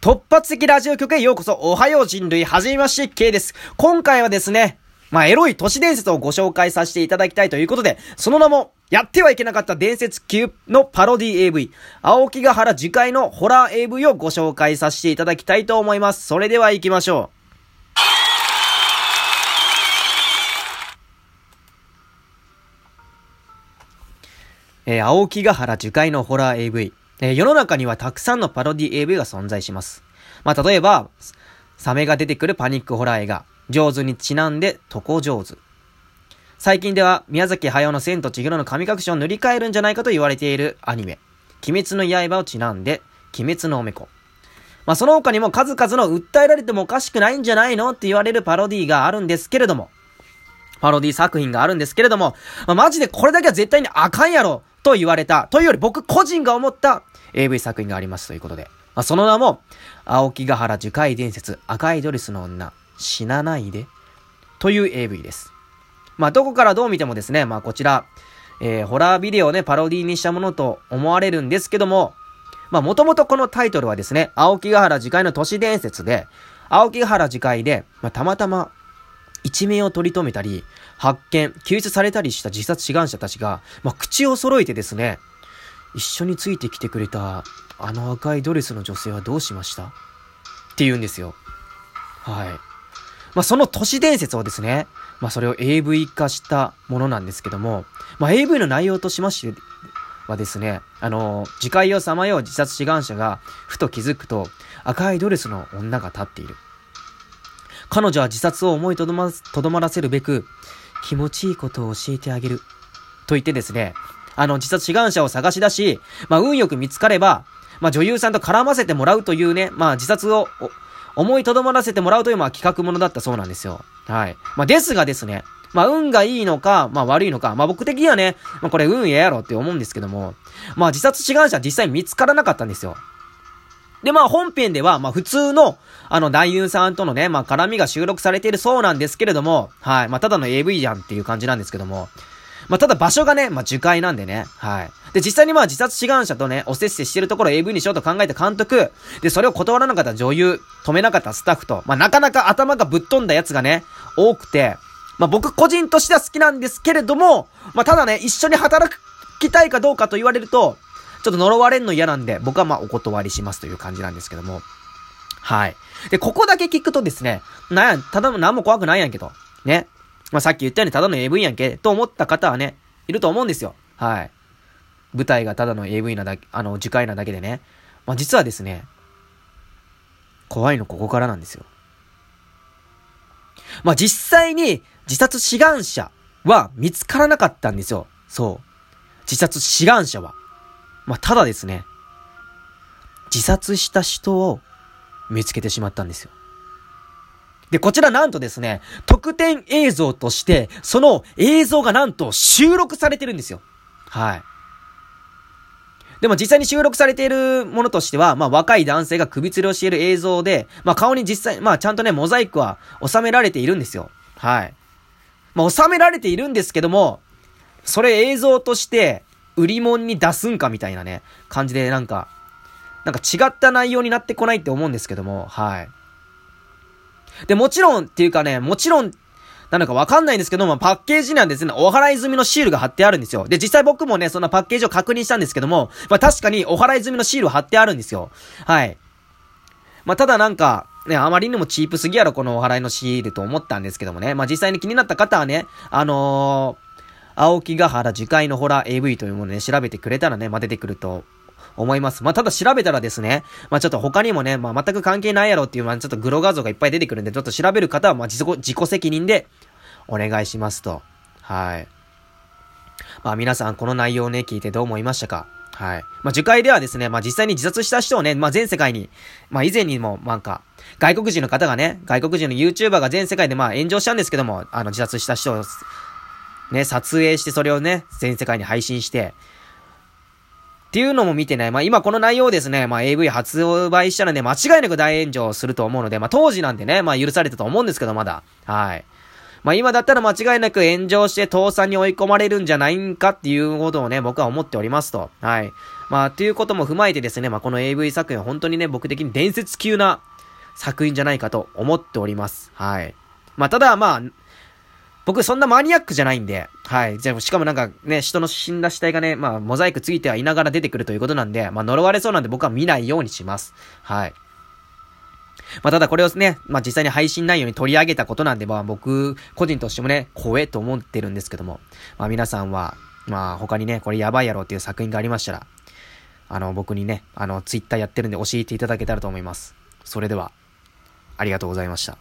突発的ラジオ局へようこそ、おはよう人類、はじめまして、K です。今回はですね、まあ、エロい都市伝説をご紹介させていただきたいということで、その名も、やってはいけなかった伝説級のパロディ AV、青木ヶ原次回のホラー AV をご紹介させていただきたいと思います。それでは行きましょう。えー、青木ヶ原樹海のホラー AV。えー、世の中にはたくさんのパロディ AV が存在します。まあ、例えば、サメが出てくるパニックホラー映画、上手にちなんで、床上手。最近では、宮崎駿の千と千尋の神隠しを塗り替えるんじゃないかと言われているアニメ、鬼滅の刃をちなんで、鬼滅のおめこ。まあ、その他にも数々の訴えられてもおかしくないんじゃないのって言われるパロディがあるんですけれども、パロディ作品があるんですけれども、まあ、マジでこれだけは絶対にあかんやろと言われた、というより僕個人が思った AV 作品がありますということで。まあ、その名も、青木ヶ原樹海伝説赤いドレスの女、死なないで、という AV です。まあ、どこからどう見てもですね、まあ、こちら、えー、ホラービデオをね、パロディにしたものと思われるんですけども、まあ、もともとこのタイトルはですね、青木ヶ原樹海の都市伝説で、青木ヶ原樹海で、まあ、たまたま、一命を取り留めたり、発見、救出されたりした自殺志願者たちが、まあ、口を揃えてですね、一緒についてきてくれた、あの赤いドレスの女性はどうしました？って言うんですよ。はい。まあ、その都市伝説をですね、まあ、それを AV 化したものなんですけども、まあ、AV の内容としましてはですね、あのー、次回をさまよう自殺志願者が、ふと気づくと、赤いドレスの女が立っている。彼女は自殺を思いとどまらせるべく、気持ちいいことを教えてあげる。と言ってですね、あの、自殺志願者を探し出し、まあ、運よく見つかれば、まあ、女優さんと絡ませてもらうというね、まあ、自殺を、思いとどまらせてもらうという、まあ、企画ものだったそうなんですよ。はい。まあ、ですがですね、まあ、運がいいのか、まあ、悪いのか、まあ、僕的にはね、まあ、これ運ええやろって思うんですけども、まあ、自殺志願者実際見つからなかったんですよ。で、まあ本編では、まあ普通の、あの男優さんとのね、まあ絡みが収録されているそうなんですけれども、はい。まあただの AV じゃんっていう感じなんですけども、まあただ場所がね、まあ樹海なんでね、はい。で、実際にまあ自殺志願者とね、おせっせしてるところを AV にしようと考えた監督、で、それを断らなかった女優、止めなかったスタッフと、まあなかなか頭がぶっ飛んだやつがね、多くて、まあ僕個人としては好きなんですけれども、まあただね、一緒に働きたいかどうかと言われると、ちょっと呪われんの嫌なんで、僕はまあお断りしますという感じなんですけども。はい。で、ここだけ聞くとですね、なんや、ただの何も怖くないやんけど。ね。まあ、さっき言ったようにただの AV やんけ、と思った方はね、いると思うんですよ。はい。舞台がただの AV なだけ、あの、受会なだけでね。まあ、実はですね、怖いのここからなんですよ。まあ、実際に自殺志願者は見つからなかったんですよ。そう。自殺志願者は。まあ、ただですね、自殺した人を見つけてしまったんですよ。で、こちらなんとですね、特典映像として、その映像がなんと収録されてるんですよ。はい。でも実際に収録されているものとしては、まあ若い男性が首吊りをしている映像で、まあ顔に実際、まあちゃんとね、モザイクは収められているんですよ。はい。まあ収められているんですけども、それ映像として、売り物に出すんかみたいなね、感じでなんか、なんか違った内容になってこないって思うんですけども、はい。で、もちろんっていうかね、もちろん、なのかわかんないんですけども、パッケージなんですね、お払い済みのシールが貼ってあるんですよ。で、実際僕もね、そのパッケージを確認したんですけども、まあ確かにお払い済みのシール貼ってあるんですよ。はい。まあただなんか、ね、あまりにもチープすぎやろ、このお払いのシールと思ったんですけどもね。まあ実際に気になった方はね、あのー青木ヶ原次回のホラー AV というものね、調べてくれたらね、まあ、出てくると思います。まあ、ただ調べたらですね、まあ、ちょっと他にもね、まあ、全く関係ないやろっていう、まあ、ちょっとグロ画像がいっぱい出てくるんで、ちょっと調べる方は、まあ、自己、自己責任でお願いしますと。はい。まあ、皆さんこの内容をね、聞いてどう思いましたか？はい。まあ、樹海ではですね、まあ、実際に自殺した人をね、まあ、全世界に、まあ、以前にも、なんか、外国人の方がね、外国人の YouTuber が全世界でまあ、炎上したんですけども、あの、自殺した人を、ね、撮影してそれをね、全世界に配信して、っていうのも見てね、まあ今この内容ですね、まあ AV 発売したらね、間違いなく大炎上すると思うので、まあ当時なんでね、まあ許されたと思うんですけど、まだ。はい。まあ今だったら間違いなく炎上して倒産に追い込まれるんじゃないんかっていうことをね、僕は思っておりますと。はい。まあ、ということも踏まえてですね、まあこの AV 作品は本当にね、僕的に伝説級な作品じゃないかと思っております。はい。まあただまあ、僕そんなマニアックじゃないんで、はい。じゃあ、しかもなんかね、人の死んだ死体がね、まあ、モザイクついてはいながら出てくるということなんで、まあ、呪われそうなんで僕は見ないようにします。はい。まあ、ただこれをね、まあ、実際に配信内容に取り上げたことなんで、まあ、僕、個人としてもね、怖えと思ってるんですけども、まあ、皆さんは、まあ、他にね、これやばいやろっていう作品がありましたら、あの、僕にね、あの、ツイッターやってるんで教えていただけたらと思います。それでは、ありがとうございました。